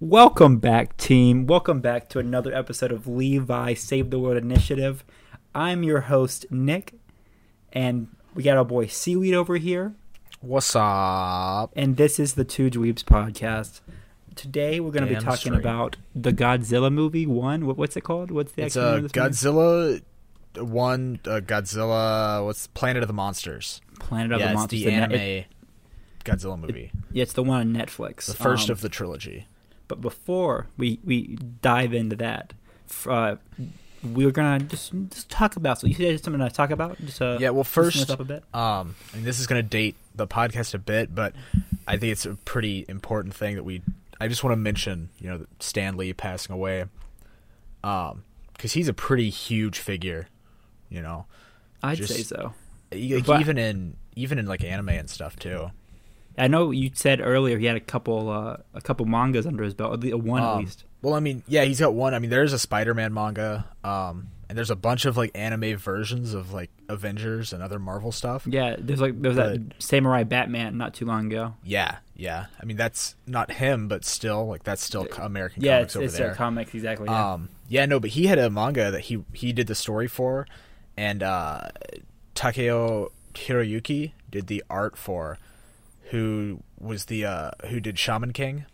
Welcome back, team. Welcome back to another episode of Levi Save the World Initiative. I'm your host, Nick, and we got our boy Seaweed over here, What's up? and this is the Two Dweebs podcast. Today we're going to be Damn talking straight. about the Godzilla movie one. What, what's it called? What's the It's actual name a of this movie? Godzilla one. Uh, Godzilla. What's Planet of the Monsters? Planet of yeah, the it's Monsters. the net- anime it- Godzilla movie. yeah, it's the one on Netflix. the first Um, of the trilogy. But before we, we dive into that, uh, we're gonna just just talk about. So you said something to talk about? Just uh, Yeah. Well, first, up a bit. um, I mean, this is going to date the podcast a bit, but I think it's a pretty important thing that we. I just want to mention, you know, Stan Lee passing away, um, because he's a pretty huge figure, you know, I'd just- say so. Like, But- even in even in like anime and stuff too. I know you said earlier he had a couple uh, a couple mangas under his belt, at le- one at Um, least. Well, I mean, yeah, he's got one. I mean, there's a Spider-Man manga, um, and there's a bunch of like anime versions of like Avengers and other Marvel stuff. Yeah, there's like there was that Samurai Batman not too long ago. Yeah, yeah. I mean, that's not him, but still, like that's still American Yeah, comics it's, over it's there. their comics exactly. Yeah. Um, yeah, no, but he had a manga that he he did the story for, and uh, Takei Hiroyuki did the art for, who was the uh, who did Shaman King.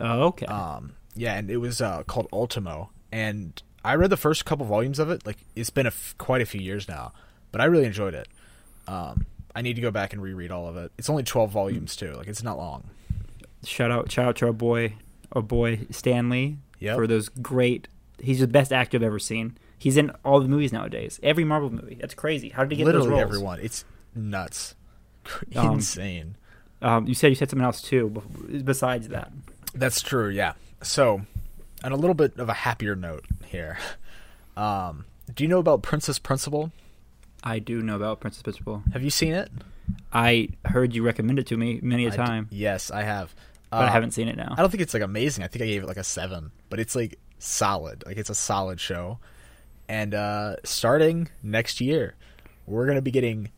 oh, okay. Um, yeah, and it was uh, called Ultimo, and I read the first couple volumes of it. Like it's been a f- quite a few years now, but I really enjoyed it. Um, I need to go back and reread all of it. It's only twelve volumes too. Like it's not long. shout out shout out to our boy our boy Stan Lee Yep. for those great. He's the best actor I've ever seen. He's in all the movies nowadays. Every Marvel movie. That's crazy. How did he get Literally those roles? everyone. It's nuts, Um, insane. Um, you said you said something else too. Besides that, That's true. Yeah. So, on a little bit of a happier note here, um, do you know about Princess Principal? I do know about Princess Principal. Have you seen it? I heard you recommend it to me many a I d- time, yes, I have. but I Uh, haven't seen it now. I don't think it's like amazing. I think I gave it like a seven, but it's like solid. Like it's a solid show. And uh starting next year, we're gonna be getting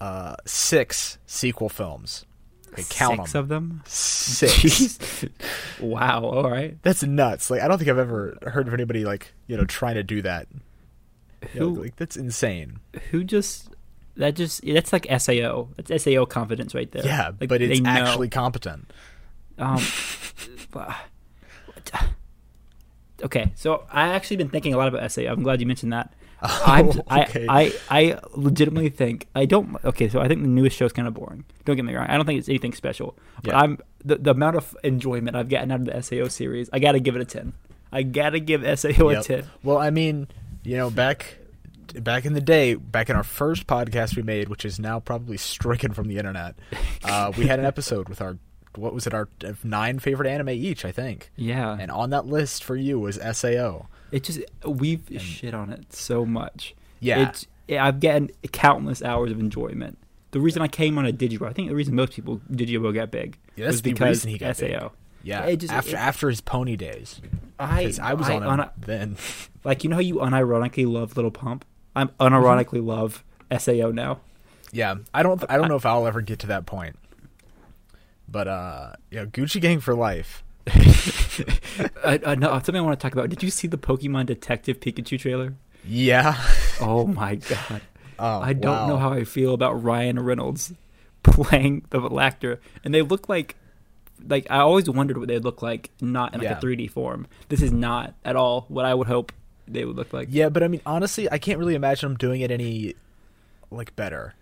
uh six sequel films. Okay, count Six them. of them. Six. Wow. All right. That's nuts. Like I don't think I've ever heard of anybody like you know trying to do that. You know, Who like that's insane. who just that just that's like Sao. That's Sao confidence right there. Yeah, Like, but it's they know. actually competent. Um, okay, so I actually been thinking a lot about Sao. I'm glad you mentioned that. I'm, okay. I, I I legitimately think I don't. Okay, so I think the newest show is kind of boring. Don't get me wrong. I don't think it's anything special. But Yeah. I'm the, the amount of enjoyment I've gotten out of the Sao series. I got to give it a ten. I got to give Sao a ten. Well, I mean, you know, back back in the day, back in our first podcast we made, which is now probably stricken from the internet, uh, we had an episode with our what was it, our uh, nine favorite anime each, I think. Yeah, And on that list for you was Sao. It just we've shit on it so much. Yeah. It's, I've gotten countless hours of enjoyment. The reason I came on a Digibro, I think the reason most people Digibro got big Yeah, was because he got Sao. big. Yeah, It just- after it- after his pony days, I, I was I on him then. like you know how you unironically love Lil Pump. I'm unironically love Sao now. Yeah, I don't I don't know if I'll ever get to that point. But uh, yeah, Gucci Gang for life. uh, uh, no, something I want to talk about. Did you see the Pokemon Detective Pikachu trailer? Yeah. Oh my god! Oh, I don't know how I feel about Ryan Reynolds playing the actor, and they look like. Like I always wondered what they'd look like, not in like Yeah. a 3D form. This is not at all what I would hope they would look like. Yeah, but I mean, honestly, I can't really imagine them doing it any like better.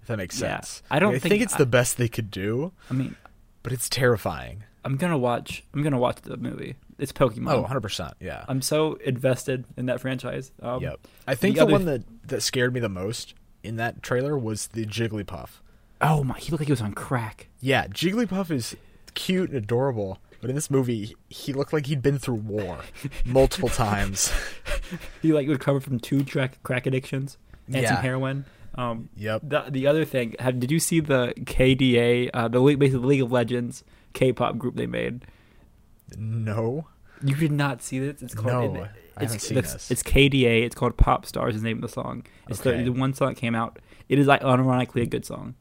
If that makes Yeah. sense. I don't Like, think it's I- the best they could do, I mean, but it's terrifying. I'm gonna watch. I'm gonna watch the movie. It's Pokemon. Oh, 100 percent. Yeah. I'm so invested in that franchise. Um, yep. I think the the, one that that scared me the most in that trailer was the Jigglypuff. Oh my, he looked like he was on crack. Yeah, Jigglypuff is cute and adorable, but in this movie, he looked like he'd been through war multiple times. He like recovered from two track crack addictions and some heroin. Um, Yep. the the other thing, have, did you see the KDA, uh, the League, basically League of Legends K-pop group they made? No. You did not see this? It's called. No, it- I haven't it's, seen this. It's KDA. It's called Pop Stars. Is the name of the song. It's Okay. the, the one song that came out. It is like unironically a good song.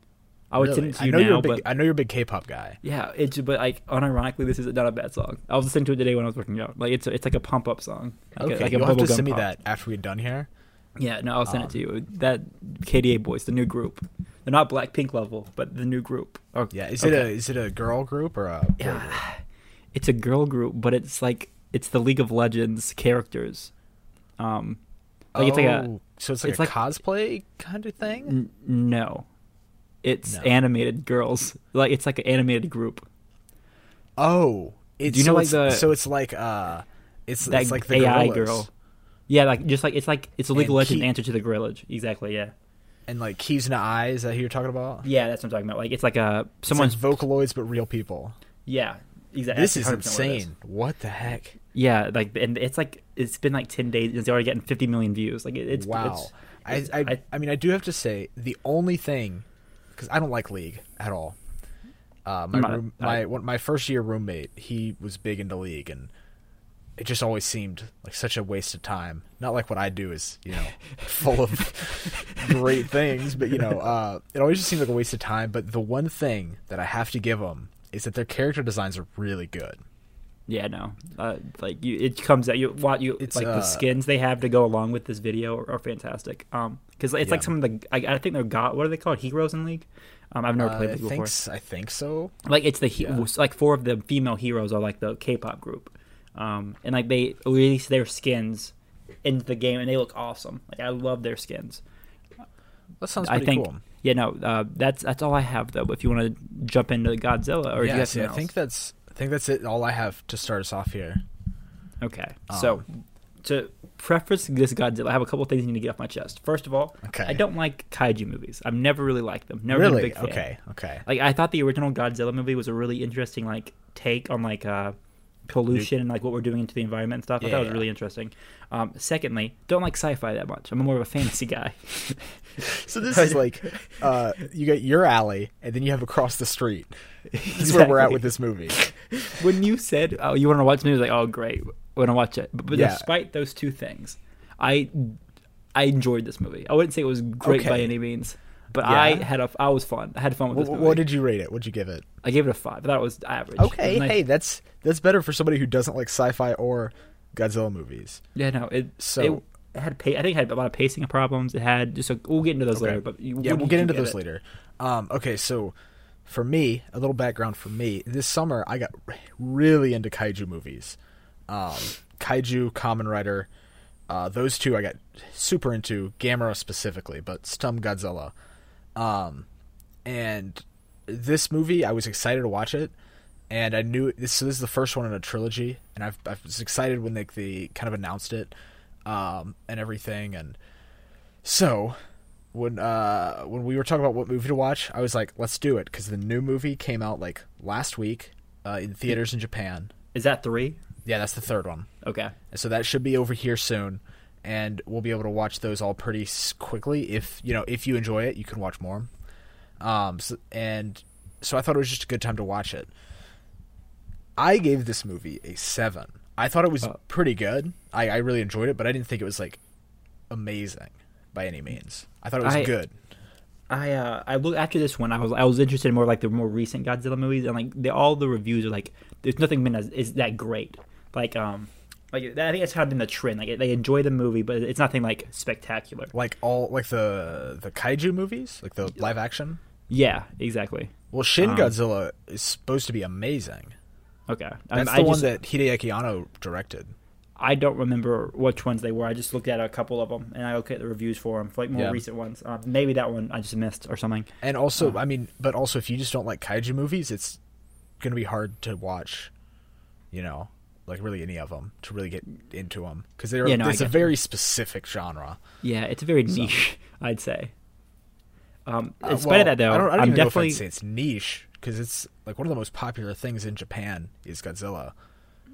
I would Really? send it to I you know now, you're a big, but I know you're a big K-pop guy. yeah, it's but like unironically, this is not a bad song. I was listening to it today when I was working out. Like it's it's like a pump up song. Like Okay, a, like a you'll have to send me pop. that after we're done here. Yeah, no, I'll send it to Um, you. That KDA boys, the new group. They're not Blackpink level, but the new group. Oh, Yeah, is it a is it a girl group or a boy group? Yeah, it's a girl group, but it's like it's the League of Legends characters. Um, like it's like a Oh, so it's like it's a like- cosplay kind of thing. n- no, it's No. animated girls. Like it's like an animated group. Oh, it's, you know, so like it's, the- so it's like uh, it's That it's like the AI gorillas. girl. Yeah, like just like it's like it's a League And of Legends answer to the Gorillaz. Exactly. Yeah. and like Kizuna AI. eyes that you're talking about? Yeah, that's what I'm talking about. Like it's like a It's someone's like Vocaloids, but real people. yeah. Exactly. This is 100% what insane. What the heck? Yeah, like and it's like it's been like ten days. And it's already getting fifty million views. Like it, it's wow. It's, I, I, I- I mean, I do have to say the only thing because I don't like League at all. Uh, my not- room, my one, my first year roommate, he was big into League, and it just always seemed like such a waste of time. Not like what I do is you know full of great things, but you know, uh, it always just seemed like a waste of time. But the one thing that I have to give them is that their character designs are really good. Yeah, no, uh, like you, it comes out. You what you It's, like uh, the skins they have to go along with this video are, are fantastic. Um, because it's like Yeah. some of the I, I think they're got what are they called heroes in League. Um, I've never Uh, played I this think before. s- I think so. Like it's the he- Yeah. like four of the female heroes are like the K-pop group, um, and like they release their skins into the game and they look awesome. Like I love their skins. That sounds I pretty think cool. yeah no uh, that's that's all I have though. If you want to jump into Godzilla or yeah, see, I think that's I think that's it. All I have to start us off here. Okay. Um, so, to preface this Godzilla, I have a couple things I need to get off my chest. First of all, Okay. I don't like kaiju movies. I've never really liked them. Never really? been a big fan. Okay. Okay. Like I thought the original Godzilla movie was a really interesting like take on like uh pollution and like what we're doing into the environment and stuff. I Yeah, thought it was really interesting. Um, secondly, don't like sci-fi that much. I'm more of a fantasy guy. So this is like, uh, you get your alley, and then you have across the street. This is where we're at with this movie. when you said, "Oh, you want to watch the movie?" Was like, "Oh, great, want to watch it." But, but Yeah. despite those two things, I I enjoyed this movie. I wouldn't say it was great by any means, but I had a I was fun. I had fun with What, this movie. what did you rate it? What'd you give it? I gave it a five. That was average. Okay. was nice. Hey, that's that's better for somebody who doesn't like sci-fi or Godzilla movies. yeah, no, it So- it had pa- I think it had a lot of pacing problems. It had just a, we'll get into those Okay. later. But you, yeah, we'll get into those it? later. Um, okay, so for me, a little background for me. This summer, I got really into kaiju movies. Um, kaiju, Kamen Rider, uh, those two I got super into. Gamera specifically, but Stum Godzilla. Um, and this movie, I was excited to watch it, and I knew this. So this is the first one in a trilogy, and I've, I was excited when they, they kind of announced it, um, and everything, and so when uh when we were talking about what movie to watch, I was like, let's do it because the new movie came out like last week uh, in theaters in Japan. Is that three? Yeah, that's the third one, Okay. and so that should be over here soon, and we'll be able to watch those all pretty quickly. If you know, if you enjoy it, you can watch more. Um, so, and so I thought it was just a good time to watch it. I gave this movie a seven. I thought it was Oh. pretty good. I, I really enjoyed it, but I didn't think it was like amazing by any means. I thought it was I- good. I uh I look after this one I was I was interested in more like the more recent Godzilla movies and like the, all the reviews are like there's nothing been as is that great like um like I think that's kind of been the trend like they enjoy the movie but it's nothing like spectacular like all like the the kaiju movies, like the live action. yeah exactly Well, Shin Um, Godzilla is supposed to be amazing. okay That's I, the I one just, that Hideaki Anno directed. I don't remember which ones they were I just looked at a couple of them and I looked at the reviews for them for like more Yeah. recent ones uh, maybe that one I just missed or something And also, Uh. I mean, but also if you just don't like kaiju movies, it's going to be hard to watch. You know, like really any of them to really get into them because they're Yeah, no, it's a get you. very specific genre. yeah it's a very So- niche I'd say um Uh, in spite well, of that though I don't, I don't know definitely if I'd say it's niche because it's like one of the most popular things in Japan is Godzilla.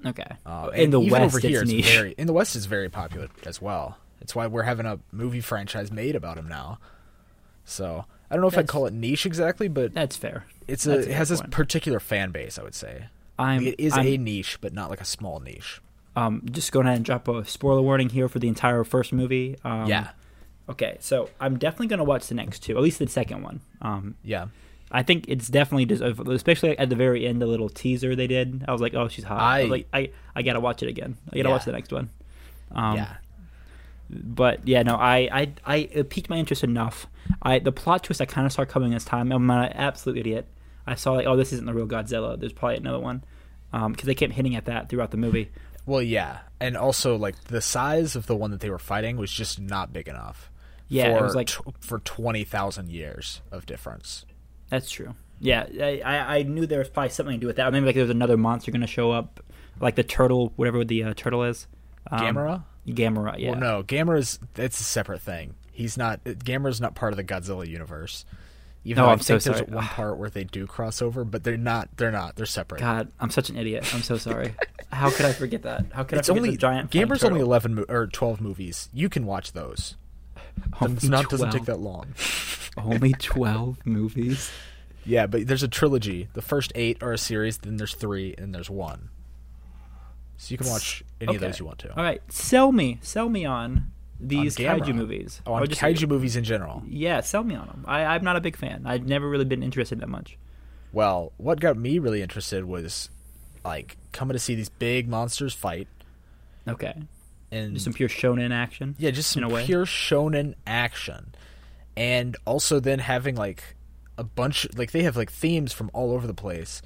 okay Uh, in the West over here, it's it's niche very in the West it's very popular as well. It's why we're having a movie franchise made about him now. So I don't know if I'd call it niche exactly, but that's fair it's a a it has this point. particular fan base. I would say I'm it is I'm, a niche, but not like a small niche. um just going ahead and drop a spoiler warning here for the entire first movie. Um, yeah, Okay, so I'm definitely gonna watch the next two, at least the second one. Um, yeah. I think it's definitely just, especially at the very end, the little teaser they did. I was like, oh, she's hot. I, I- like, I, I gotta watch it again. I gotta Yeah. watch the next one. Um, yeah, but yeah, no, I, I, I it piqued my interest enough. I the plot twist I kind of saw coming this time. I'm an absolute idiot. I saw like, oh, this isn't the real Godzilla. There's probably another one, because they kept hitting at that throughout the movie. well, yeah, and also like the size of the one that they were fighting was just not big enough. Yeah, it for was like- tw- for twenty thousand years of difference. That's true. Yeah, I, I, knew there was probably something to do with that. Maybe like there was another monster going to show up, like the turtle, whatever the uh, turtle is. Um, Gamera? Gamera, yeah. Well, no, Gamera's it's a separate thing. He's not. Gamera's not part of the Godzilla universe. Even Oh, though I I'm so think there's sorry. one part where they do cross over, but they're not. They're not. They're separate. God, I'm such an idiot. I'm so sorry. How could I forget that? How could it's I forget only the giant Gamera's only eleven mo- or twelve movies. You can watch those. It's not doesn't take that long. Only twelve movies. Yeah, but there's a trilogy. The first eight are a series. Then there's three, and there's one. So you can watch any of those you want to. All right, sell me, sell me on these kaiju movies. Oh, on Or just- kaiju movies in general. Yeah, sell me on them. I, I'm not a big fan. I've never really been interested that much. Well, what got me really interested was like coming to see these big monsters fight, Okay, and just some pure shonen action. yeah, just some in a way. pure shonen action, and also then having like a bunch like they have like themes from all over the place,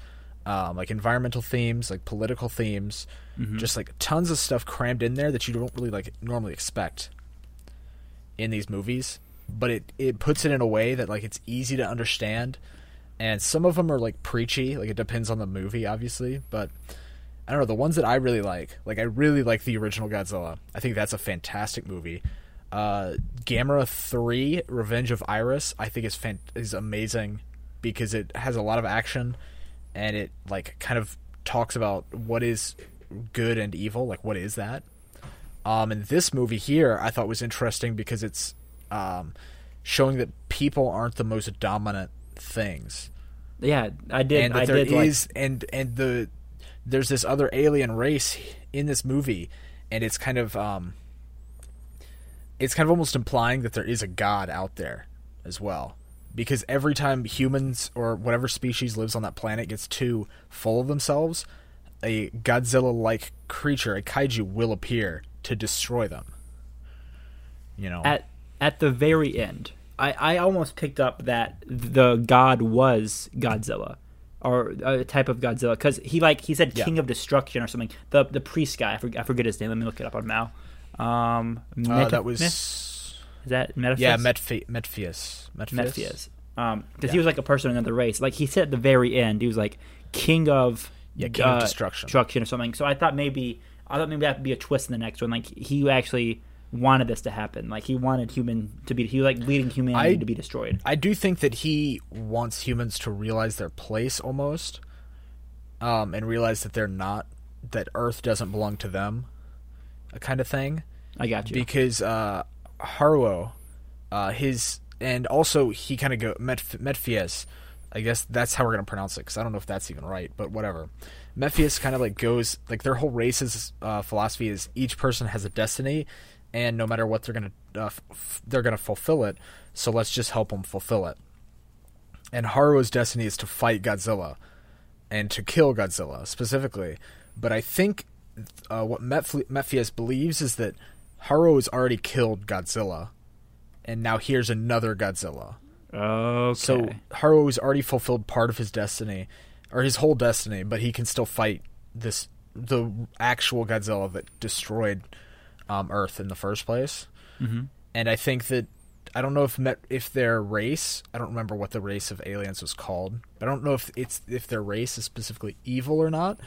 um, like environmental themes, like political themes, Mm-hmm. just like tons of stuff crammed in there that you don't really like normally expect in these movies. But it it puts it in a way that like it's easy to understand, and some of them are like preachy. Like it depends on the movie, obviously, but. I don't know the ones that I really like. Like I really like the original Godzilla. I think that's a fantastic movie. Uh, Gamera Three: Revenge of Iris. I think is fan- is amazing because it has a lot of action and it like kind of talks about what is good and evil. Like what is that? Um, and this movie here I thought was interesting because it's um, showing that people aren't the most dominant things Yeah, I did. and I there did like and and the there's this other alien race in this movie and it's kind of um it's kind of almost implying that there is a god out there as well because every time humans or whatever species lives on that planet gets too full of themselves a godzilla like creature a kaiju will appear to destroy them you know at at the very end, I, I almost picked up that the god was Godzilla, or a type of Godzilla, because he like he said Yeah. King of Destruction or something. The the priest guy, I forget, I forget his name. Let me look it up on Mal. Um, uh, that was is that Metaphys? yeah Metphi- Metphius Metphius. Um, because Yeah. he was like a person in another race. Like he said at the very end, he was like King of Yeah, King of Destruction. destruction or something. So I thought maybe I thought maybe that would be a twist in the next one. Like he actually wanted this to happen. Like he wanted human to be he was like leading humanity I- to be destroyed. I do think that he wants humans to realize their place almost, um, and realize that they're not that Earth doesn't belong to them, a kind of thing. I got you. Because uh, Haruo, uh, his and also he kind of go Metf- Metphius. I guess that's how we're gonna pronounce it because I don't know if that's even right, but whatever. Metphius kind of like goes like their whole race's uh, philosophy is each person has a destiny, and no matter what they're gonna uh, f- they're gonna fulfill it. So let's just help them fulfill it. And Haru's destiny is to fight Godzilla, and to kill Godzilla specifically. But I think uh, what Metph- Metphius believes is that Haruo has already killed Godzilla, and now here's another Godzilla. okay. So Haruo has already fulfilled part of his destiny, or his whole destiny, but he can still fight this the actual Godzilla that destroyed um, Earth in the first place. Mhm. And I think that I don't know if Met, if their race I don't remember what the race of aliens was called, but I don't know if it's if their race is specifically evil or not,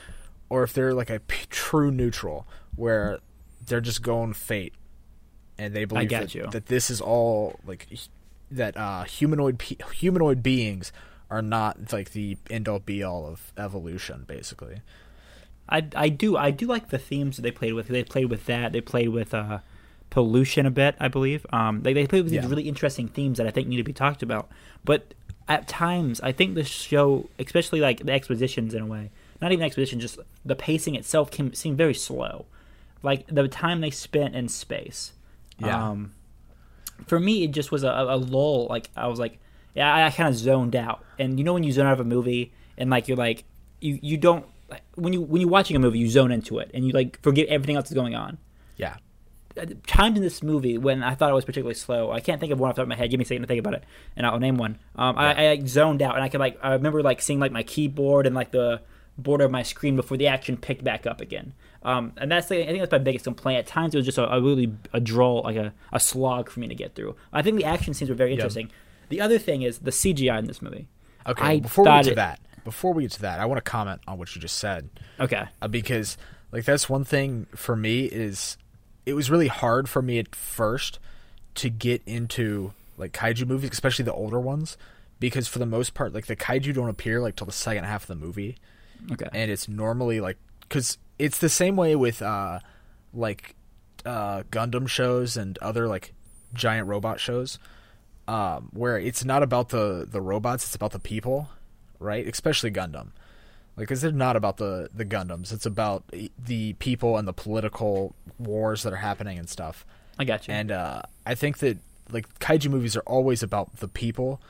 or if they're like a p- true neutral where they're just going fate, and they believe that, that this is all like that uh, humanoid pe- humanoid beings are not like the end all be all of evolution, basically. I I do I do like the themes that they played with. They played with that. They played with uh, pollution a bit, I believe. Um, they they played with these really interesting themes that I think need to be talked about. But at times, I think the show, especially like the expositions in a way, not even exposition, just the pacing itself, can seem very slow. Like the time they spent in space. Yeah. Um, for me, it just was a, a lull. Like I was like, yeah, I, I kind of zoned out. And you know when you zone out of a movie and like you're like you you don't when you when you're watching a movie you zone into it and you like forget everything else that's going on. Yeah. Times in this movie when I thought it was particularly slow. I can't think of one off the top of my head. Give me a second to think about it, and I'll name one. Um, I, I like, zoned out, and I could like I remember like seeing like my keyboard and like the border of my screen before the action picked back up again. Um, and that's the, I think that's my biggest complaint. At times it was just a, a really a draw, like a, a slog for me to get through. I think the action scenes were very interesting. The other thing is the CGI in this movie. Okay. I well, before we get to it- that, before we get to that, I want to comment on what you just said. Okay. uh, because like that's one thing for me is it was really hard for me at first to get into like kaiju movies, especially the older ones, because for the most part, like the kaiju don't appear like till the second half of the movie, Okay. and it's normally like because it's the same way with uh like uh Gundam shows and other like giant robot shows, um where it's not about the the robots, it's about the people, right? Especially Gundam like because they're not about the the Gundams. It's about the people and the political wars that are happening and stuff. I got you. And uh, I think that like kaiju movies are always about the people,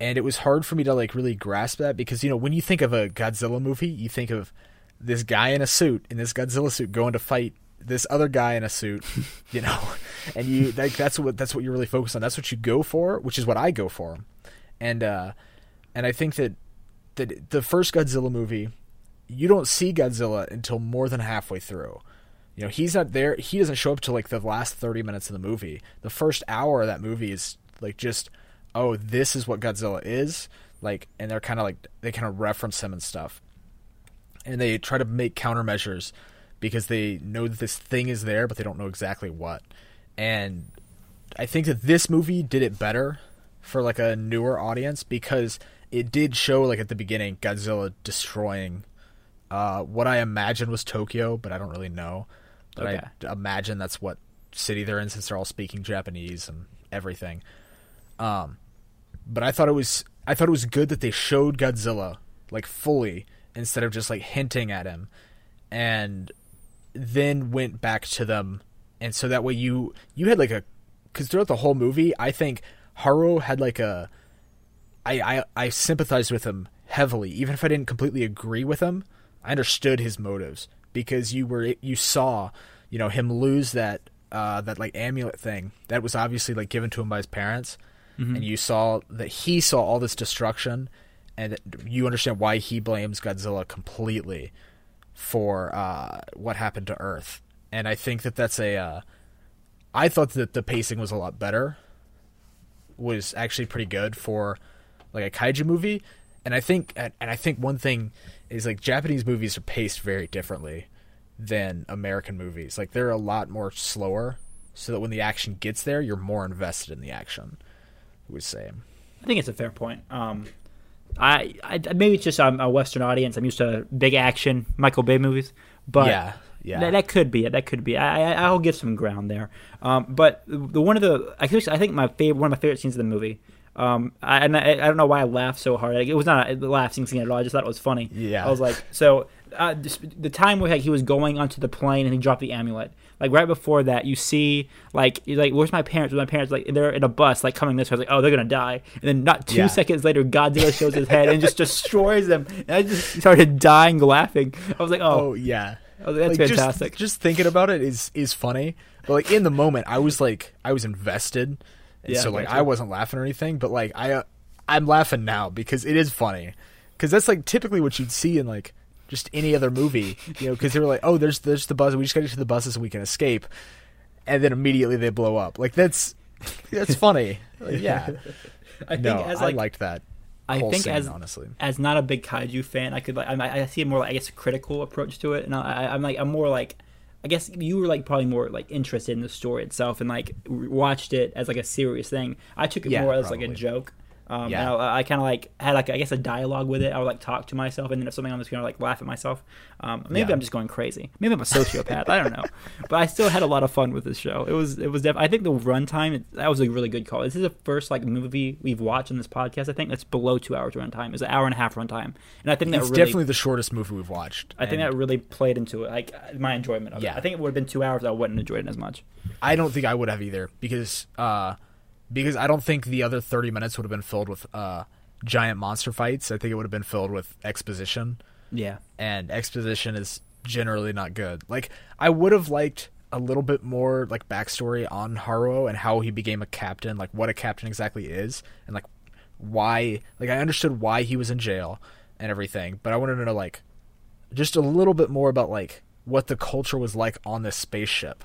and it was hard for me to like really grasp that because you know when you think of a Godzilla movie, you think of this guy in a suit in this Godzilla suit going to fight this other guy in a suit, you know, and you like that's what that's what you're really focused on. That's what you go for, which is what I go for, and uh, and I think that that the first Godzilla movie, you don't see Godzilla until more than halfway through. You know, he's not there. He doesn't show up till like the last thirty minutes of the movie. The first hour of that movie is like just, oh, this is what Godzilla is like, and they're kind of like they kind of reference him and stuff, and they try to make countermeasures because they know that this thing is there, but they don't know exactly what. And I think that this movie did it better for like a newer audience because it did show like at the beginning Godzilla destroying uh, what I imagine was Tokyo, but I don't really know. But Okay. I imagine that's what city they're in since they're all speaking Japanese and everything. Um, but I thought it was I thought it was good that they showed Godzilla like fully instead of just like hinting at him, and then went back to them, and so that way you you had like a because throughout the whole movie I think Haru had like a I, I I sympathized with him heavily, even if I didn't completely agree with him. I understood his motives because you were you saw, you know, him lose that uh, that like amulet thing that was obviously like given to him by his parents, and you saw that he saw all this destruction, and you understand why he blames Godzilla completely for uh, what happened to Earth. And I think that that's a. Uh, I thought that the pacing was a lot better was actually pretty good for like a kaiju movie and i think and i think one thing is like japanese movies are paced very differently than american movies like they're a lot more slower so that when the action gets there you're more invested in the action i would say I think it's a fair point. Um, I, I maybe it's just I'm a Western audience. I'm used to big action Michael Bay movies, but yeah yeah That, that could be it. That could be. I, I I'll give some ground there. Um, but the one of the I think I think my favorite one of my favorite scenes of the movie. Um, I, and I, I don't know why I laughed so hard. Like, it was not a laughing scene at all. I just thought it was funny. Yeah. I was like, so uh, the time where like he was going onto the plane and he dropped the amulet. Like right before that, you see like you're like, where's my parents? Where's my parents? Like they're in a bus, like coming this way. I was like, oh, they're gonna die. And then not two Yeah. seconds later, Godzilla shows his head and just destroys them. And I just started dying laughing. I was like, oh oh, yeah oh that's Like, just- fantastic. Just, thinking about it is is funny, but like in the moment, I was like I was invested, and Yeah, so like. I wasn't laughing or anything. But like I, uh, I'm laughing now because it is funny, because that's like typically what you'd see in like just any other movie, you know, because they were like, oh, there's there's the bus, we just got to get to the buses so we can escape, and then immediately they blow up. Like that's that's funny. Like, yeah, I think no, as I liked that. I think scene, as honestly. as not a big kaiju fan, I could like I, I see a more like, I guess critical approach to it, and I, I'm like I'm more like I guess you were like probably more like interested in the story itself and like watched it as like a serious thing. I took it Yeah, more as like a joke. Um, Yeah. I, I kind of like had like I guess a dialogue with it. I would like talk to myself, and then if something on the screen, I would like laugh at myself. Um, maybe Yeah. I'm just going crazy. Maybe I'm a sociopath. I don't know, but I still had a lot of fun with this show. It was it was def- I think the runtime it- that was a really good call. This is the first like movie we've watched on this podcast. I think that's below two hours runtime. It's an hour and a half runtime, and I think that It's really definitely the shortest movie we've watched. I think that really played into it, like my enjoyment of Yeah. it. I think it would have been two hours. I wouldn't enjoy it as much. I don't think I would have either because uh, because I don't think the other 30 minutes would have been filled with uh, giant monster fights. I think it would have been filled with exposition, Yeah. and exposition is generally not good. Like I would have liked a little bit more like backstory on Haruo and how he became a captain, like what a captain exactly is, and like why. Like I understood why he was in jail and everything, but I wanted to know like just a little bit more about like what the culture was like on this spaceship.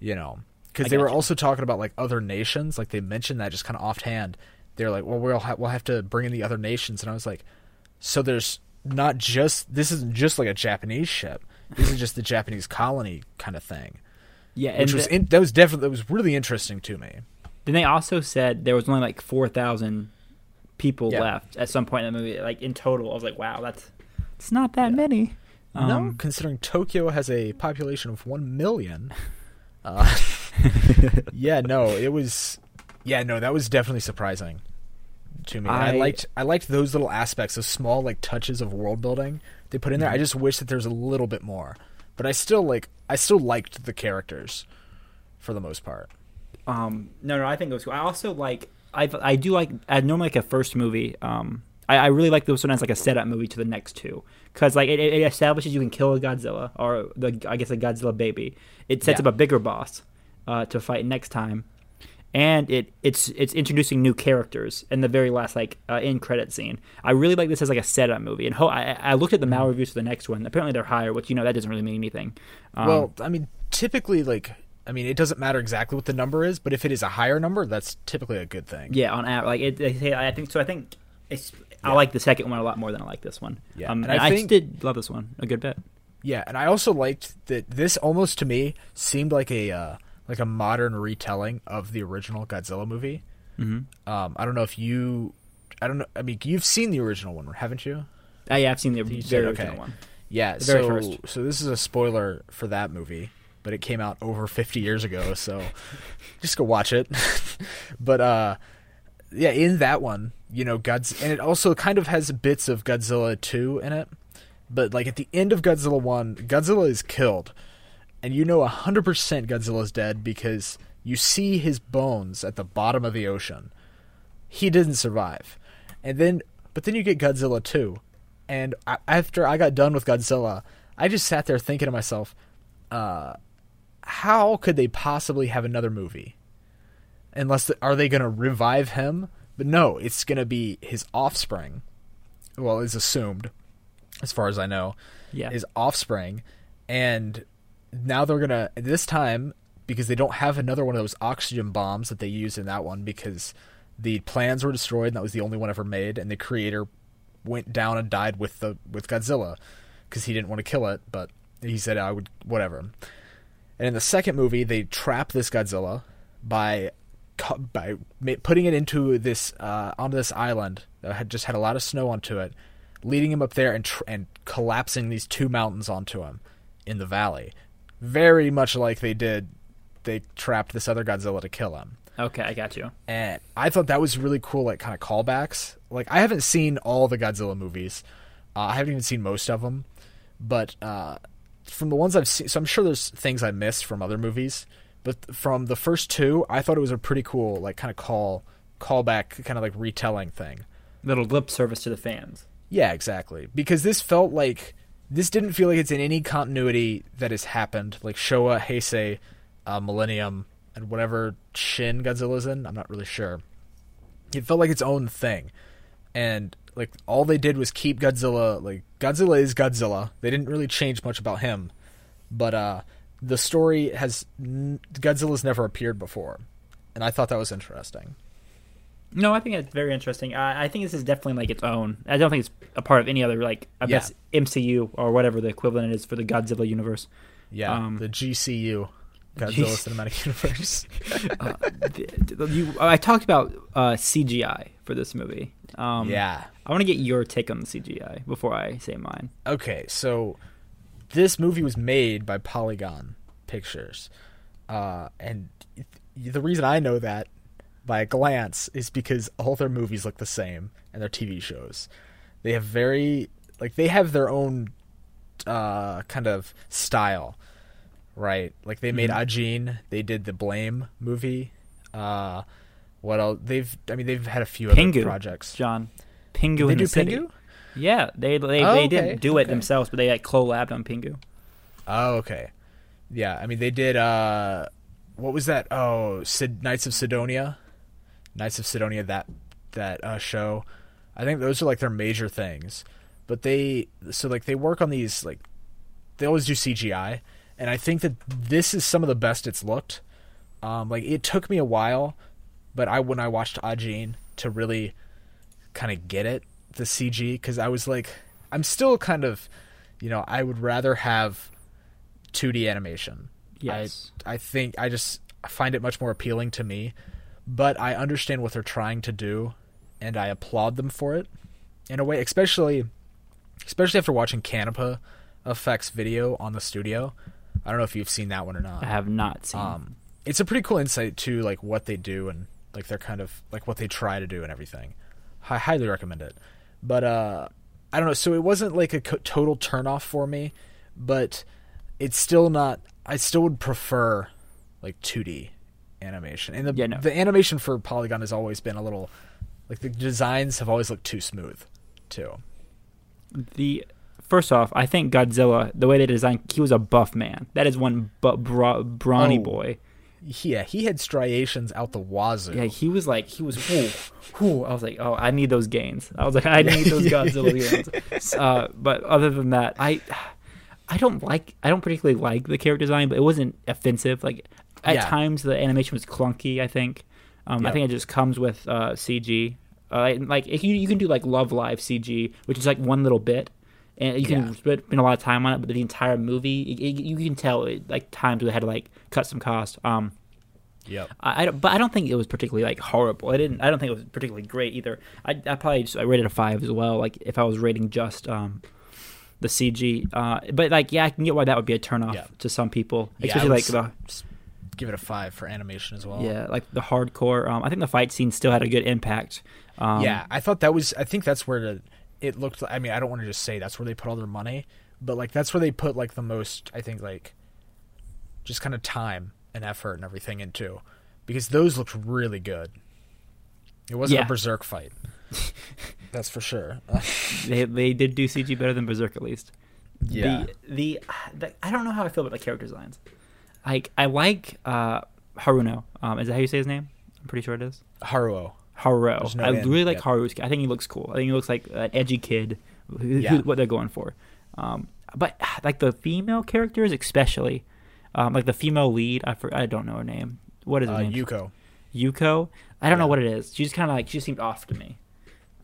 You know, because they were gotcha. also talking about like other nations. Like they mentioned that just kind of offhand. They're like, well, we'll ha- we'll have to bring in the other nations, and I was like, so there's not just this isn't just like a Japanese ship. This is just the Japanese colony kind of thing, Yeah, and which was the- in, that was definitely that was really interesting to me. then they also said there was only like four thousand people Yeah. left at some point in the movie. Like in total, I was like, wow, that's it's not that Yeah. many. no, Um, considering Tokyo has a population of one million. Uh, yeah, no, it was. Yeah, no, that was definitely surprising to me. I, I- liked I liked those little aspects, those small like touches of world building they put in there. I just wish that there was a little bit more, but I still like I still liked the characters for the most part. Um, no, no, I think it was cool. I also like I I do like I normally like a first movie. Um, I, I really like this one as like a setup movie to the next two because like it, it establishes you can kill a Godzilla or the I guess a Godzilla baby. It sets Yeah. up a bigger boss uh, to fight next time, and it it's it's introducing new characters in the very last like uh, end credit scene. I really like this as like a setup movie. And ho- I, I looked at the Mal reviews for the next one. Apparently they're higher, which you know that doesn't really mean anything. Um, well, I mean, typically like I mean, it doesn't matter exactly what the number is, but if it is a higher number, that's typically a good thing. Yeah, on app, like it, I think so. I think it's. I like the second one a lot more than I like this one. Yeah, um, and and I I, did love this one a good bit. Yeah, and I also liked that this almost to me seemed like a uh, like a modern retelling of the original Godzilla movie. Mm-hmm. Um, I don't know if you, I don't know. I mean, you've seen the original one, haven't you? Uh, yeah, I've seen the very said, original okay. one. Yeah. The so, first. so this is a spoiler for that movie, but it came out over 50 years ago, so just go watch it. but uh, yeah, in that one, you know, God's, and it also kind of has bits of Godzilla 2 in it. But like at the end of Godzilla 1, Godzilla is killed, and you know 100% Godzilla's dead because you see his bones at the bottom of the ocean. He didn't survive. And then but then you get Godzilla 2. And after I got done with Godzilla, I just sat there thinking to myself, uh, how could they possibly have another movie? Unless the, are they going to revive him? But no, it's going to be his offspring. Well, is assumed, as far as I know, Yeah, is offspring, and now they're gonna this time because they don't have another one of those oxygen bombs that they used in that one because the plans were destroyed and that was the only one ever made, and the creator went down and died with the with Godzilla because he didn't want to kill it, but he said I would whatever. And in the second movie, they trap this Godzilla by by putting it into this uh, onto this island that had just had a lot of snow onto it, leading him up there and tr- and collapsing these two mountains onto him in the valley, very much like they did. They trapped this other Godzilla to kill him, okay, I got you. and I thought that was really cool, like kind of callbacks. Like I haven't seen all the Godzilla movies, uh, I haven't even seen most of them, but uh, from the ones I've seen, so I'm sure there's things I missed from other movies, but from the first two, I thought it was a pretty cool, like kind of call callback, kind of like retelling thing. Little lip service to the fans. Yeah, exactly. Because this felt like this didn't feel like it's in any continuity that has happened, like Showa, Heisei, uh, Millennium, and whatever Shin Godzilla's in. I'm not really sure. It felt like its own thing, and like all they did was keep Godzilla. Like Godzilla is Godzilla. They didn't really change much about him, but uh, the story has n- Godzilla's never appeared before, and I thought that was interesting. No, I think it's very interesting. I, I think this is definitely like its own. I don't think it's a part of any other like I Yeah. guess MCU or whatever the equivalent is for the Godzilla universe. Yeah, Um, the GCU, Godzilla Cinematic Universe. uh, th- th- you, I talked about uh, CGI for this movie. Um, yeah. I want to get your take on the CGI before I say mine. Okay, so this movie was made by Polygon Pictures, uh, and th- the reason I know that by a glance is because all their movies look the same and their TV shows. They have very like they have their own uh, kind of style, right? Like they made Mhm. Ajin, they did the Blame movie. Uh, What else? They've I mean they've had a few other Pingu. projects. John. Pingu They in do the city. Yeah, they they, Oh, they okay, didn't do it okay. themselves, but they like collabed on Pingu. Oh, okay. Yeah, I mean they did. uh What was that? Oh, Sid- Knights of Sidonia, Knights of Sidonia. That that uh, show. I think those are like their major things. But they so like they work on these like they always do CGI, and I think that this is some of the best it's looked. Um, like it took me a while, but I when I watched Ajin to really kind of get it the CG because I was like I'm still kind of you know I would rather have 2D animation. Yes. I I think I just find it much more appealing to me, but I understand what they're trying to do, and I applaud them for it in a way, especially especially after watching Canipa Effect's video on the studio. I don't know if you've seen that one or not. I have not seen. Um, it's a pretty cool insight to like what they do and like they're kind of like what they try to do and everything. I highly recommend it. But uh, I don't know. So it wasn't like a co- total turnoff for me, but it's still not. I still would prefer like 2D animation, and the Yeah, no. the animation for Polygon has always been a little like the designs have always looked too smooth, too. the first off, I think Godzilla, the way they designed, he was a buff man. That is one bu- bra- brawny Oh. boy. Yeah, he had striations out the wazoo. Yeah, he was like he was. Whoo, whoo. I was like, oh, I need those gains. I was like, I need those Godzilla gains. Uh, but other than that, I, I don't like. I don't particularly like the character design, but it wasn't offensive. Like at Yeah. times the animation was clunky. I think. Um, I think it just comes with uh, CG. Uh, like if you you can do like Love Live CG, which is like one little bit, and you can Yeah. spend a lot of time on it. But the entire movie, it, it- you can tell it, like times they had to like cut some cost. Um, Yep. I, I don't- but I don't think it was particularly like horrible. I didn't. I don't think it was particularly great either. I, I probably just I rated a five as well. Like if I was rating just um, the CG. Uh, but like yeah, I can get why that would be a turnoff Yeah. to some people, Yeah, especially like the give it a five for animation as well. yeah like the hardcore. Um, I think the fight scene still had a good impact. Um, yeah, I thought that was. I think that's where the, it looked. I mean, I don't want to just say that's where they put all their money, but like that's where they put like the most. I think like just kind of time and effort and everything into, because those looked really good. It wasn't Yeah. a berserk fight. that's for sure. they they did do CG better than Berserk at least. yeah. The, the the I don't know how I feel about the character designs. Like I like uh, Haruno. Um, is that how you say his name? I'm pretty sure it is. Haruo. Haru. There's no I really like yep. Haru's. I think he looks cool. I think he looks like an edgy kid. Who, who- Yeah. what they're going for. Um, but like the female characters, especially, um, like the female lead. I for, I don't know her name. What is her Uh, name? Yuko. Yuko. I don't know what it is. She just kind of like she seemed off to me.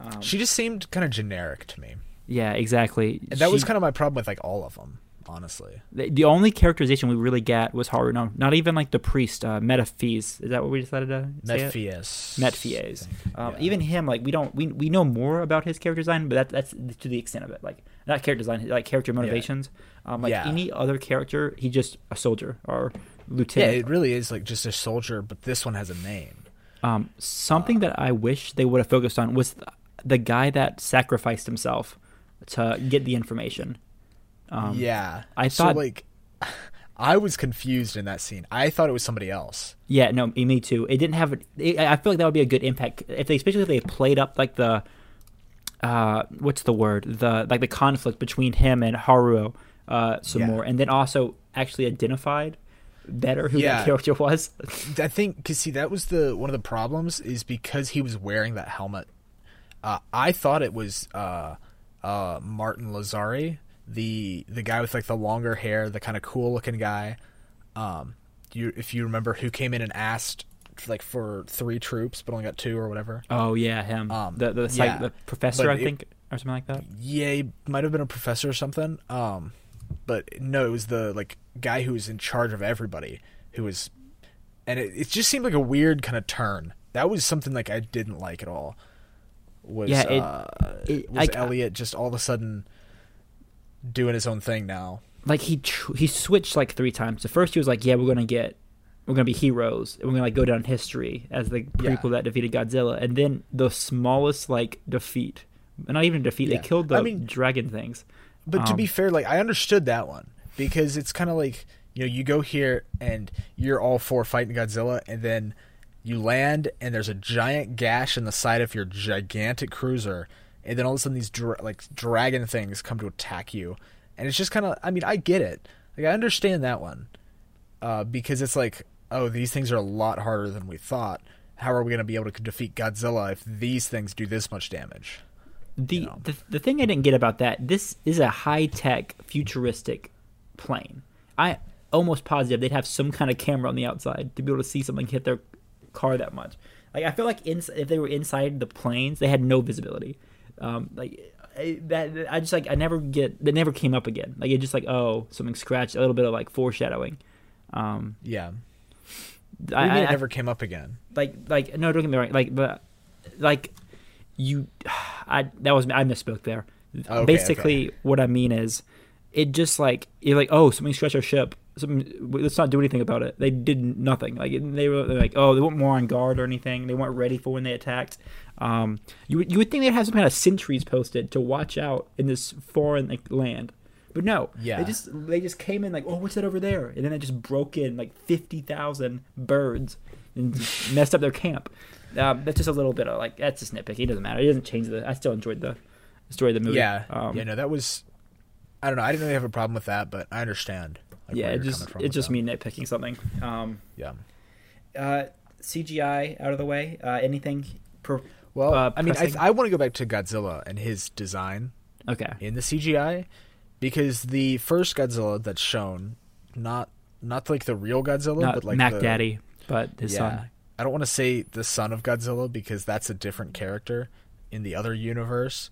Um, She just seemed kind of generic to me, yeah, exactly. and that was kind of my problem with like all of them, honestly. the, the only characterization we really got was Haru. No, not even like the priest, uh, Metaphes. Is that what we decided to say? Metphies. Metphies. Um, Yeah. Even him, like we don't we we know more about his character design, but that, that's to the extent of it. Like not character design, like character motivations. Um, like Yeah. any other character, he's just a soldier or Yeah, lieutenant. it really is like just a soldier, but this one has a name. um, something that I wish they would have focused on was th- the guy that sacrificed himself to get the information. Um, yeah, I so, thought- like I was confused in that scene. I thought it was somebody else. Yeah, no, me me too. It didn't have. It, I feel like that would be a good impact if they, especially if they played up like the, uh, what's the word? The like the conflict between him and Haruo, uh, some Yeah. more, and then also actually identified better who Yeah. that character was. I think because see that was the one of the problems is because he was wearing that helmet. Uh, I thought it was uh, uh, Martin Lazzari, the the guy with like the longer hair, the kind of cool looking guy. Um, you if you remember who came in and asked like for three troops but only got two or whatever. oh yeah, him. Um, the the, psych, yeah. the professor, But I it- think, or something like that. Yeah, he might have been a professor or something. Um, but no, it was the like guy who was in charge of everybody who was, and it, it just seemed like a weird kind of turn. That was something like I didn't like at all. Was Yeah, it- uh, it- was I- Elliot just all of a sudden doing his own thing now? like he tr- he switched like three times. The first he was like, "Yeah, we're gonna get, we're gonna be heroes, and we're gonna like go down history as the Yeah. people that defeated Godzilla." And then the smallest like defeat, not even defeat, Yeah. they killed the I mean- dragon things. But to Um, be fair, like I understood that one because it's kind of like you know you go here and you're all for fighting Godzilla, and then you land and there's a giant gash in the side of your gigantic cruiser, and then all of a sudden these dra- like dragon things come to attack you, and it's just kind of. I mean, I get it. Like I understand that one, uh, because it's like, oh, these things are a lot harder than we thought. How are we going to be able to defeat Godzilla if these things do this much damage? The, you know. the the thing I didn't get about that this is a high tech futuristic plane. I almost positive they'd have some kind of camera on the outside to be able to see something hit their car that much. Like I feel like ins- if they were inside the planes, they had no visibility. Um, like I, that I just like I never get that never came up again. Like it just like oh something scratched a little bit of like foreshadowing. Um, Yeah, I, I, mean, I- it never came up again. like like no don't get me wrong like but like you i that was i misspoke there. Okay, basically what i mean is it just like you're like oh something scratched our ship. Something let's not do anything about it. They did nothing. Like they were like oh they weren't more on guard or anything. They weren't ready for when they attacked. Um you would you would think they'd have some kind of sentries posted to watch out in this foreign like land. But no. Yeah. they just they just came in like oh what's that over there? And then they just broke in like 50,000 birds and messed up their camp um, that's just a little bit of like that's just nitpicky. It doesn't matter. It doesn't change the. I still enjoyed the, story of the movie. Yeah, um, yeah. No, that was. I don't know. I didn't really have a problem with that, but I understand. like, yeah. It just it's just that. me nitpicking something. Um, Yeah. uh, CGI out of the way. Uh, anything? Per, Well, uh, I mean, I. I want to go back to Godzilla and his design okay. in the CGI because the first Godzilla that's shown, not not like the real Godzilla, Not but like Mac the, Daddy, but his yeah. son. I don't want to say the son of Godzilla because that's a different character in the other universe.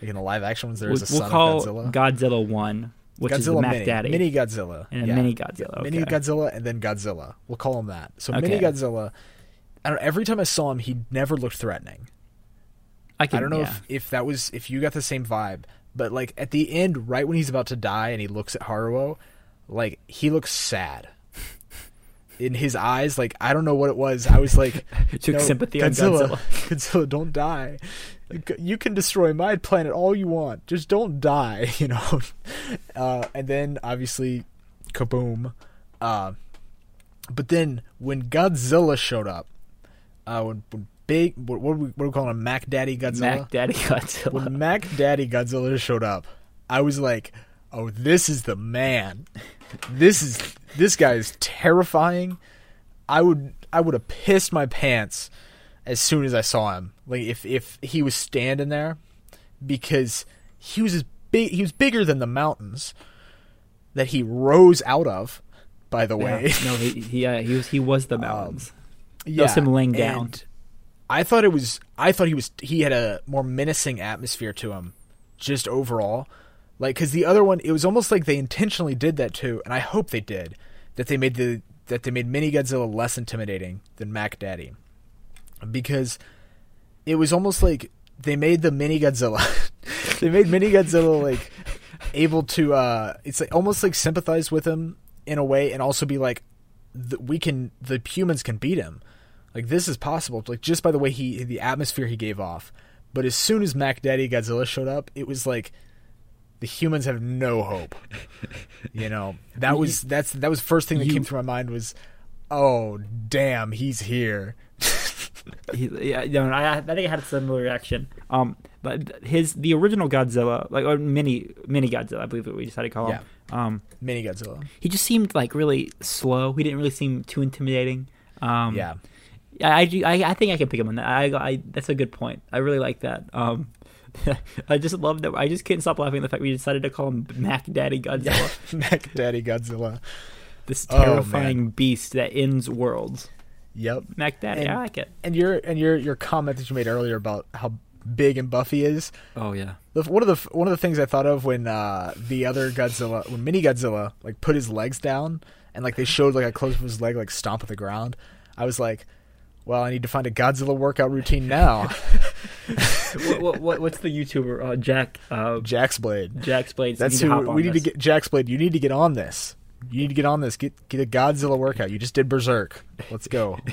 Like in the live action ones, there's We'll, is a we'll son call of Godzilla. Godzilla one, which is the Mac mini, Daddy, mini Godzilla, and yeah. mini Godzilla. Mini. Godzilla and then Godzilla. We'll call him that. So Mini Godzilla. I don't. Every time I saw him, he never looked threatening. I, can, I don't know yeah. if if that was if you got the same vibe, but like at the end, right when he's about to die and he looks at Haruo, like he looks sad. In his eyes, like I don't know what it was. I was like, It took "No, sympathy on Godzilla, Godzilla. Godzilla, don't die. You can destroy my planet all you want. Just don't die, you know. Uh, and then obviously, kaboom. Uh, but then when Godzilla showed up, uh, when, when big, what, what, are we, what are we calling him? Mac Daddy Godzilla? Mac Daddy Godzilla. when Mac Daddy Godzilla showed up, I was like, "Oh, this is the man. This is this guy is terrifying." I would I would have pissed my pants as soon as I saw him. Like if if he was standing there because he was as big he was bigger than the mountains that he rose out of, by the way. Yeah. no, he he, uh, he was he was the Um, mountains. yeah. was him laying down. I thought it was. I thought he was. He had a more menacing atmosphere to him, just overall. Like, because the other one, it was almost like they intentionally did that too, and I hope they did. That they made the that they made Mini Godzilla less intimidating than Mac Daddy, because it was almost like they made the Mini Godzilla. they made Mini Godzilla like able to. uh It's like almost like sympathize with him in a way, and also be like, th- we can. The humans can beat him like this is possible like just by the way he the atmosphere he gave off but as soon as mac daddy godzilla showed up it was like the humans have no hope you know that was that's that was first thing that You- came through my mind was oh damn he's here he, yeah, no, I, I think I had a similar reaction. Um, but his the original Godzilla, like or mini mini Godzilla, I believe what we decided to call him. Um, mini godzilla he just seemed like really slow. He didn't really seem too intimidating. Um, yeah I, I, I think I can pick him on that. I, I, that's a good point. I really like that. Um, I just love that. I just can't stop laughing at the fact we decided to call him Mac Daddy Godzilla. mac daddy godzilla This Oh, terrifying beast that ends worlds. yep Mac Daddy, And- I like it. and your and your your comment that you made earlier about how big and buffy is Oh yeah. The, one of the one of the things I thought of when uh, the other Godzilla, when Mini Godzilla, like put his legs down and like they showed like a close up of his leg like stomp at the ground, I was like, well, I need to find a Godzilla workout routine now. what, what, what, what's the YouTuber? Uh, Jack. Uh, Jax Blade. Jack's Blade. That's need who we need this. to get. Jack's Blade, you need to get on this. You need to get on this. Get get a Godzilla workout. You just did Berserk. Let's go.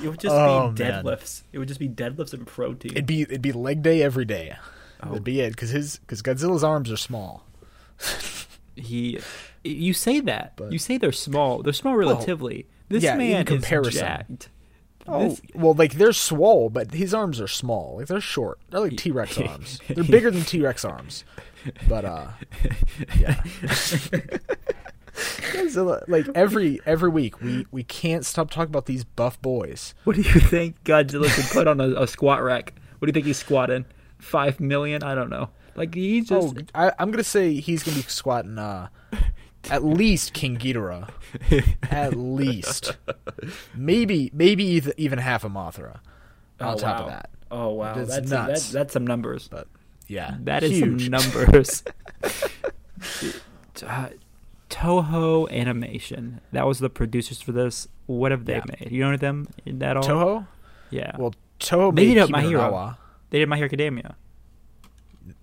It would just Oh, be man. deadlifts. It would just be deadlifts and protein. it'd be it'd be leg day every day. Oh. That'd be it because his because Godzilla's arms are small. he, you say that. But- you say they're small. They're small relatively. This Yeah, in man comparison. is jacked. Oh, This- well, like they're swole, but his arms are small. Like they're short. They're like T Rex arms. They're bigger than T Rex arms. But uh, yeah. Godzilla, like every every week, we we can't stop talking about these buff boys. What do you think Godzilla could put on a, a squat rack? What do you think he's squatting? Five million? I don't know. Like he's just oh, I, I'm gonna say he's gonna be squatting uh, at least King Ghidorah, at least, maybe maybe even, even half a Mothra. On Oh, top wow. of that, Oh wow, That's that's nuts. That's, that's some numbers. but yeah, That is huge. some numbers. uh, Toho Animation. That was the producers for this. What have they Yeah. made? You know them at all? Toho. Yeah. Well, Toho They made did Kimi My Hero. Wa. they did My Hero Academia.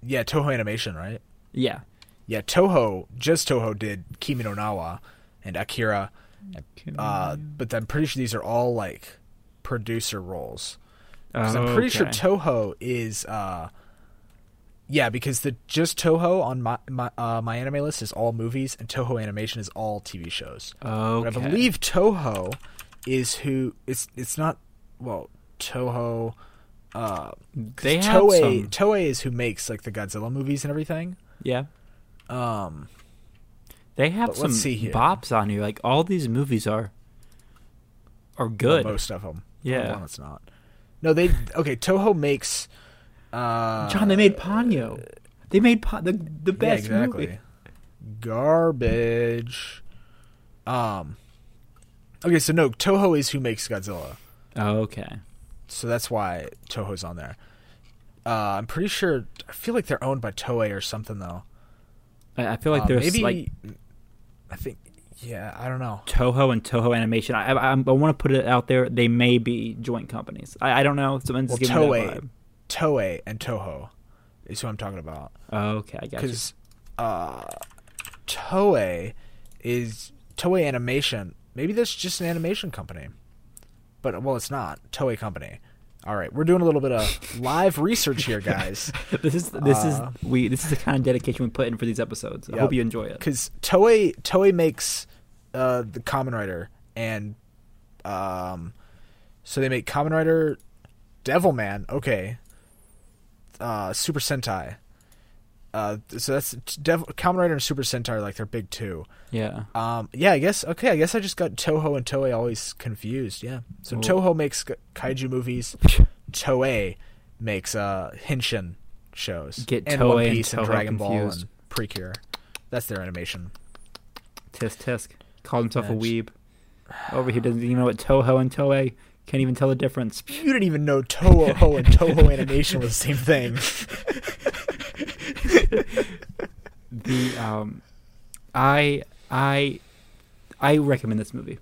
Yeah, Toho Animation, right? Yeah. Yeah, Toho, just Toho did Kimi no Na wa and Akira. Uh, but I'm pretty sure these are all like producer roles. 'Cause I'm pretty sure Toho is. Uh, yeah, because the just Toho on my my uh, my anime list is all movies, and Toho Animation is all TV shows. Okay. I believe Toho is who it's it's not well Toho. Uh, they have Toei some. Toei is who makes like the Godzilla movies and everything. Yeah. Um, They have some bops on here. Like all these movies are are good. well, most of them. Yeah. one that's not. No, they okay. Toho makes. Uh, John, they made Ponyo. They made Pon- the the yeah, best exactly. movie. Garbage. Um. Okay, so no, Toho is who makes Godzilla, Oh, okay. so that's why Toho's on there. Uh, I'm pretty sure. I feel like they're owned by Toei or something though. I, I feel like Uh, there's maybe. like I think. Yeah, I don't know. Toho and Toho Animation. I I, I want to put it out there. They may be joint companies. I, I don't know. Someone's Well, giving me Toei. that vibe. Toei and Toho is who I'm talking about. Oh, okay, I got because uh, Toei is Toei Animation. Maybe that's just an animation company, but well, it's not Toei company. All right, we're doing a little bit of live research here, guys, This is this Uh, is we this is the kind of dedication we put in for these episodes. I Yep. hope you enjoy it. because Toei Toei makes uh, the Kamen Rider and um, so they make Kamen Rider, Devilman, okay, uh, Super Sentai. Uh, so that's Devil, Kamen Rider and Super Sentai are like their big two. Yeah. Um, yeah, I guess. Okay, I guess I just got Toho and Toei always confused. Yeah. So Well- Toho makes kaiju movies. Toei makes uh Henshin shows. Get and Toei One and Piece and, Toho Dragon Ball confused. and Precure. That's their animation. Tisk tisk. Called himself a weeb. Over here doesn't even know what Toho and Toei. Can't even tell the difference. You didn't even know Toho and Toho Animation was the same thing. the um, I I I recommend this movie.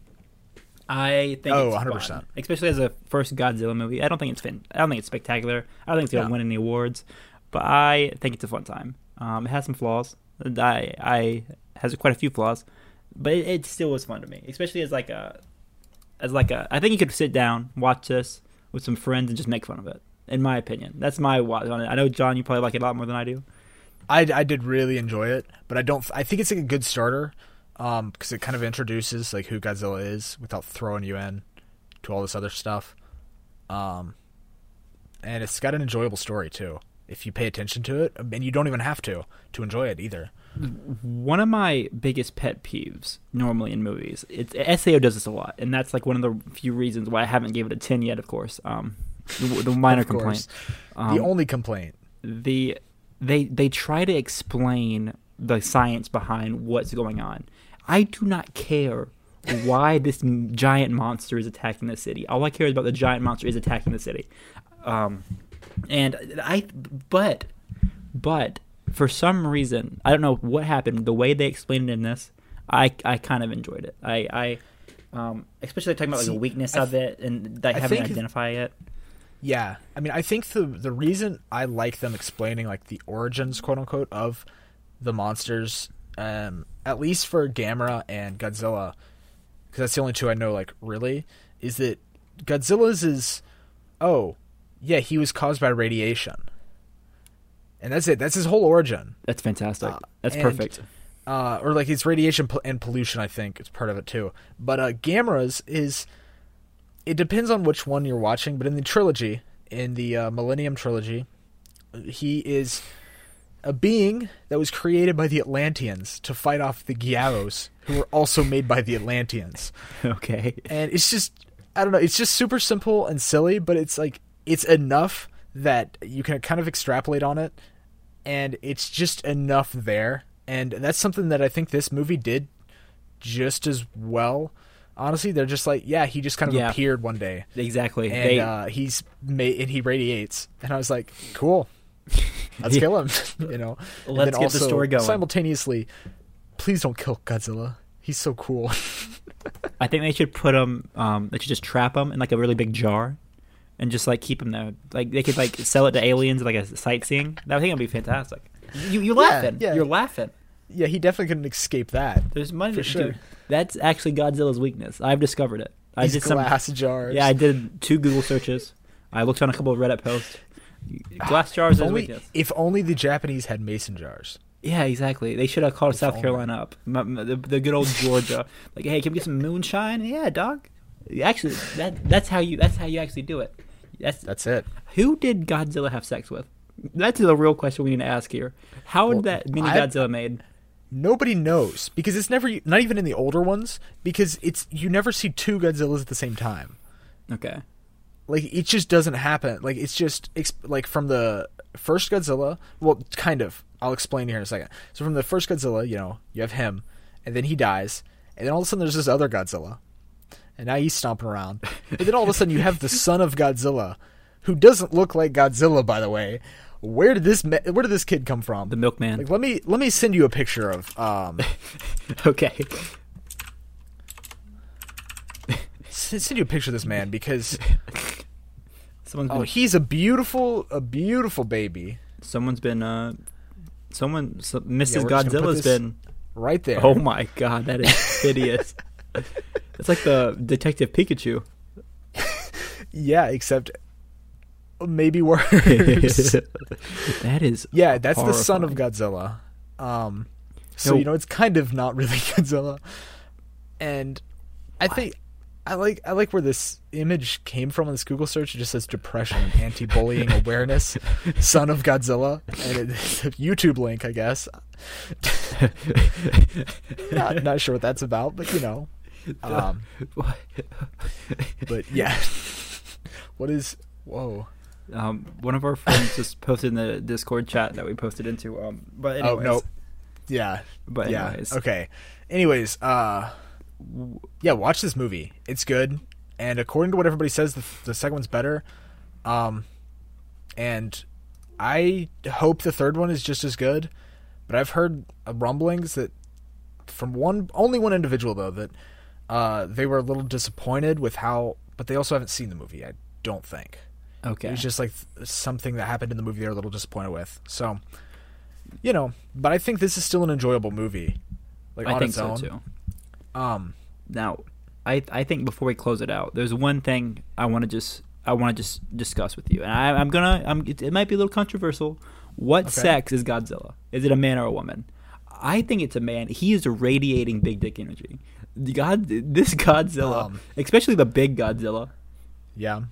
I think Oh, it's 100%. especially as a first Godzilla movie. I don't think it's fin- I don't think it's spectacular. I don't think it's gonna No. win any awards, but I think it's a fun time. Um, it has some flaws. I I has quite a few flaws, but it, it still was fun to me, especially as like a as like a. I think you could sit down, watch this with some friends, and just make fun of it. In my opinion, that's my watch on it. I know John, you probably like it a lot more than I do. I, I did really enjoy it, but I don't. I think it's like a good starter, um, because it kind of introduces like who Godzilla is without throwing you in to all this other stuff, um, and it's got an enjoyable story too if you pay attention to it, and you don't even have to to enjoy it either. One of my biggest pet peeves normally in movies, it's SAO does this a lot, and that's like one of the few reasons why I haven't gave it a ten yet. Of course, um, the, the minor complaint. Um, the only complaint, the they they try to explain the science behind what's going on. I do not care why this giant monster is attacking the city. All I care is about the giant monster is attacking the city. Um, and I, but, but for some reason, I don't know what happened. The way they explained it in this, I I kind of enjoyed it. I I. Um, especially talking about like See, the weakness of it and they I haven't identified it. Yeah. I mean, I think the the reason I like them explaining like the origins, quote unquote, of the monsters, um, at least for Gamera and Godzilla, because that's the only two I know like really, is that Godzilla's is, oh, yeah, he was caused by radiation, and that's it. That's his whole origin. That's fantastic. Uh, That's and- perfect. uh, or like it's radiation and pollution. I think it's part of it too. But uh, Gamera's is it depends on which one you're watching. But in the trilogy, in the uh, Millennium trilogy, he is a being that was created by the Atlanteans to fight off the Gyaos, who were also made by the Atlanteans. Okay. And it's just I don't know, it's just super simple and silly, but it's like it's enough that you can kind of extrapolate on it and it's just enough there. And that's something that I think this movie did just as well. Honestly, they're just like, yeah, he just kind of Yeah. appeared one day Exactly. and they, uh, he's made and he radiates, and I was like, cool, let's kill him. you know, Let's get the story going. Simultaneously, please don't kill Godzilla. He's so cool. I think they should put him. Um, they should just trap him in like a really big jar, and just like keep him there. Like they could like sell it to aliens like a sightseeing. That I think would be fantastic. You you Yeah, laughing? yeah. You're laughing. Yeah, he definitely couldn't escape that. There's money For sure. dude, That's actually Godzilla's weakness. I've discovered it. I These did some. glass jars. Yeah, I did two Google searches. I looked on a couple of Reddit posts. Ah, glass jars If is only, weakness. if only the Japanese had mason jars. Yeah, exactly. They should have called South only. Carolina up. The, the good old Georgia. like, hey, can we get some moonshine? Yeah, dog. Actually, that that's how you that's how you actually do it. That's That's it. who did Godzilla have sex with? That's the real question we need to ask here. How Well, did that mini I- Godzilla made? Nobody knows because it's never not even in the older ones because it's you never see two Godzillas at the same time. Okay. like it just doesn't happen like it's just like from the first godzilla well kind of i'll explain here in a second so from the first godzilla you know you have him and then he dies and then all of a sudden there's this other godzilla and now he's stomping around and then all of a sudden you have the son of godzilla who doesn't look like godzilla by the way where did this where did this kid come from The milkman. like let me let me send you a picture of um okay. send you a picture of this man because Someone's oh been, he's a beautiful a beautiful baby someone's been uh someone so, Mrs. we're just gonna put Godzilla's been right there Oh my god, that is hideous. It's like the Detective Pikachu. Yeah, except maybe worse. that is yeah, that's the son of. Godzilla. Um, so No. you know it's kind of not really Godzilla, and I think I like I like where this image came from on this Google search. It just says depression and anti-bullying awareness, son of Godzilla, and it's a YouTube link, I guess. not not sure what that's about, but you know. Um, but yeah, what is whoa? Um, one of our friends just posted in the Discord chat that we posted into. Um, but anyways, Oh no. Yeah. But yeah. anyways, Okay. Anyways, uh yeah, watch this movie. It's good. And according to what everybody says, the, the second one's better. Um and I hope the third one is just as good. But I've heard uh, rumblings that from one only one individual though that uh they were a little disappointed with how but they also haven't seen the movie, I don't think. Okay. It was just like th- something that happened in the movie they were a little disappointed with. So, you know, but I think this is still an enjoyable movie. Like I on think its so own. too. Um, Now, I I think before we close it out, there's one thing I want to just I want to just discuss with you, and I, I'm gonna I'm it, it might be a little controversial. What Okay. sex is Godzilla? Is it a man or a woman? I think it's a man. He is radiating big dick energy. God, this Godzilla, Um, especially the big Godzilla, yeah.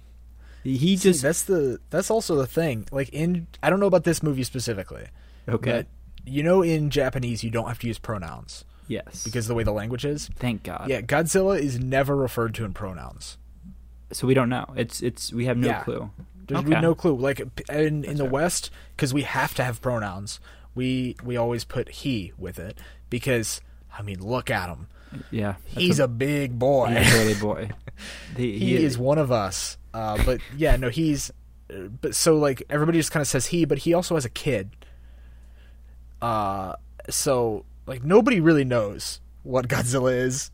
He See, just that's the that's also the thing. Like in I don't know about this movie specifically. okay. But you know in Japanese you don't have to use pronouns yes, because of the way the language is. thank God. Yeah, Godzilla is never referred to in pronouns. So we don't know. It's it's we have no Yeah. clue. There's Okay. no clue. Like in in the fair. West, because we have to have pronouns. We we always put he with it because I mean, look at him. Yeah, that's He's a, big boy. he's a burly boy. He, he is one of us. Uh, but yeah, no, he's. But so like everybody just kind of says he, but he also has a kid. Uh, so like nobody really knows what Godzilla is,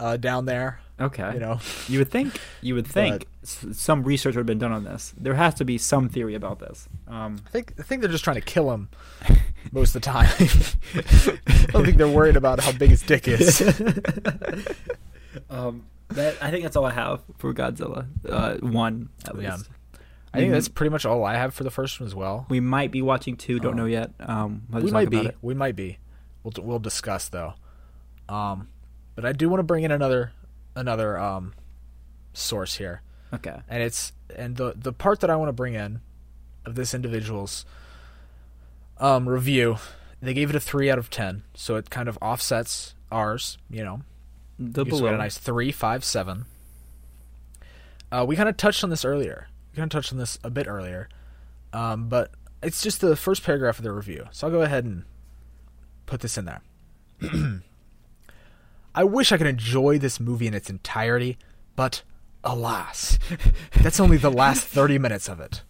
uh, down there. okay. You know, You would think you would think s- some research would have been done on this. There has to be some theory about this. Um, I think I think they're just trying to kill him most of the time. I don't think they're worried about how big his dick is. um, that I think that's all I have for Godzilla. Uh, one at Yeah. least. I think Mhm. that's pretty much all I have for the first one as well. We might be watching two. Don't Oh. know yet. Um, we might be. it. We might be. we'll we'll discuss though. Um, but I do want to bring in another another um source here, Okay. and it's and the the part that I want to bring in of this individual's um review, they gave it a three out of ten, so it kind of offsets ours. You know, The you got a nice three, five, seven. Uh, we kind of touched on this earlier. We kind of touched on this a bit earlier, um, but it's just the first paragraph of the review. So I'll go ahead and put this in there. I wish I could enjoy this movie in its entirety, but alas, that's only the last 30 minutes of it.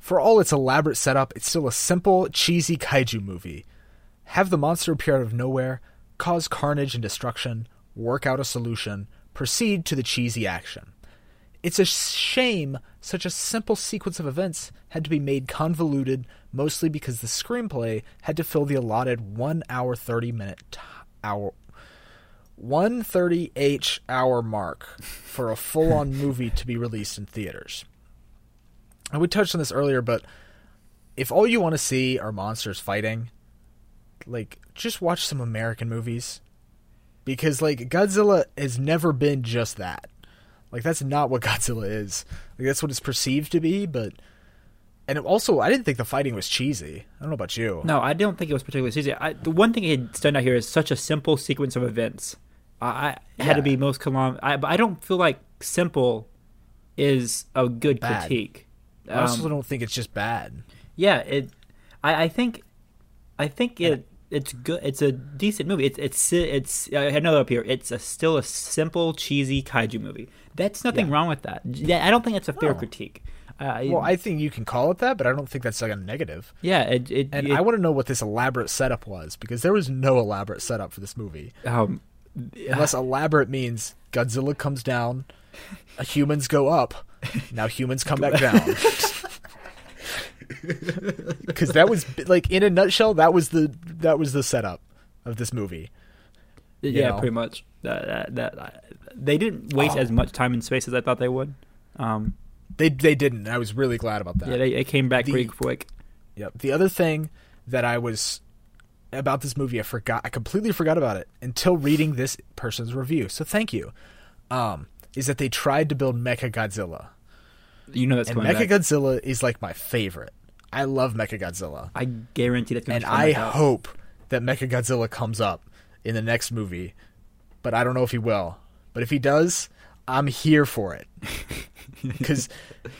For all its elaborate setup, it's still a simple, cheesy kaiju movie. Have the monster appear out of nowhere, cause carnage and destruction, work out a solution, proceed to the cheesy action. It's a shame such a simple sequence of events had to be made convoluted, mostly because the screenplay had to fill the allotted 1 hour 30 minute t- hour 130 H hour mark for a full on movie to be released in theaters. And we touched on this earlier, but if all you want to see are monsters fighting, like just watch some American movies. Because like Godzilla has never been just that. Like that's not what Godzilla is. Like that's what it's perceived to be, but and it also I didn't think the fighting was cheesy. I don't know about you. No, I don't think it was particularly cheesy. I, the one thing that stood out here is such a simple sequence of events. I, I it had to be most column. I, but I don't feel like simple is a good Bad. critique. I also Um, don't think it's just bad. yeah, it. I, I think, I think it. It's good. It's a decent movie. It's it's it's. I had another up here. It's a still a simple cheesy kaiju movie. That's nothing Yeah. wrong with that. Yeah, I don't think it's a fair No. critique. Uh, Well, I think you can call it that, but I don't think that's like a negative. yeah, it, it, And it- I want to know what this elaborate setup was because there was no elaborate setup for this movie. um, Unless elaborate means Godzilla comes down, uh, humans go up, now humans come back down. Because that was like in a nutshell, that was the that was the setup of this movie. yeah, know? pretty much. That, that, that they didn't waste Oh. as much time and space as I thought they would. Um, They they didn't. I was really glad about that. yeah, they, it came back The- pretty quick. Yep. The other thing that I was about this movie, I forgot. I completely forgot about it until reading this person's review. So thank you. Um, is that they tried to build Mecha Godzilla, You know that's and Mecha. Godzilla is like my favorite. I love Mecha Godzilla, I guarantee that's going and I out. hope that Mecha Godzilla comes up in the next movie. But I don't know if he will. But if he does, I'm here for it. Because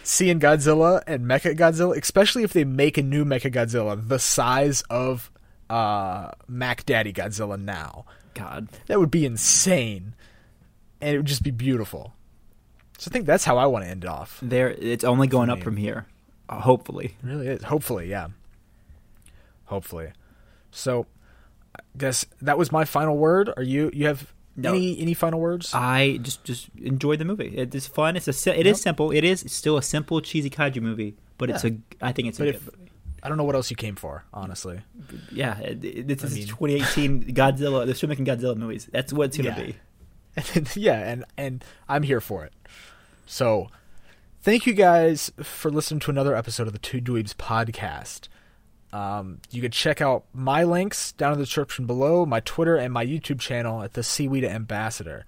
seeing Godzilla and Mecha Godzilla, especially if they make a new Mecha Godzilla the size of uh, Mac Daddy Godzilla now, God, that would be insane, and it would just be beautiful. So I think that's how I want to end it off. there it's only going up from here. Hopefully, It really is. Hopefully, yeah. Hopefully. So, I guess that was my final word. Are you? You have No. any any final words? I just just enjoyed the movie. It is fun. It's a it is simple. It is still a simple cheesy kaiju movie, but it's a I think it's a But good if-. I don't know what else you came for, honestly. Yeah, this I is mean- 2018 Godzilla. They're still making Godzilla movies. That's what it's gonna Yeah. be. yeah, and and I'm here for it. So, thank you guys for listening to another episode of the Two Dweebs podcast. Um, you can check out my links down in the description below, my Twitter and my YouTube channel at the Seaweed Ambassador.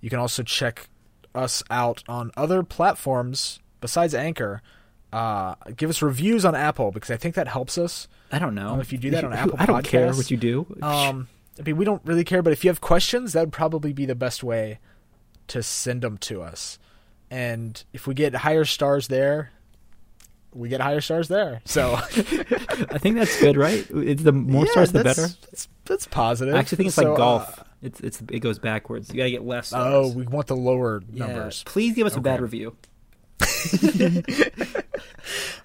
You can also check us out on other platforms besides Anchor. Uh, give us reviews on Apple because I think that helps us. I don't know Um, if you do that on Apple I don't care what you do. Um, I mean, we don't really care, but if you have questions, that would probably be the best way to send them to us. And if we get higher stars there, we get higher stars there. So I think that's good, right? It's the more Yeah, stars, the that's- better. That's, that's positive. I actually think it's So, like golf. uh, it's it's it goes backwards. You gotta get less. oh, we want the lower Yeah. numbers. Please give us a bad review.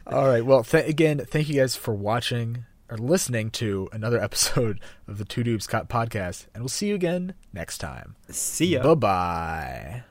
All right. Well, th- again, thank you guys for watching or listening to another episode of the Two Dweebs podcast, and we'll see you again next time. See ya. Bye bye.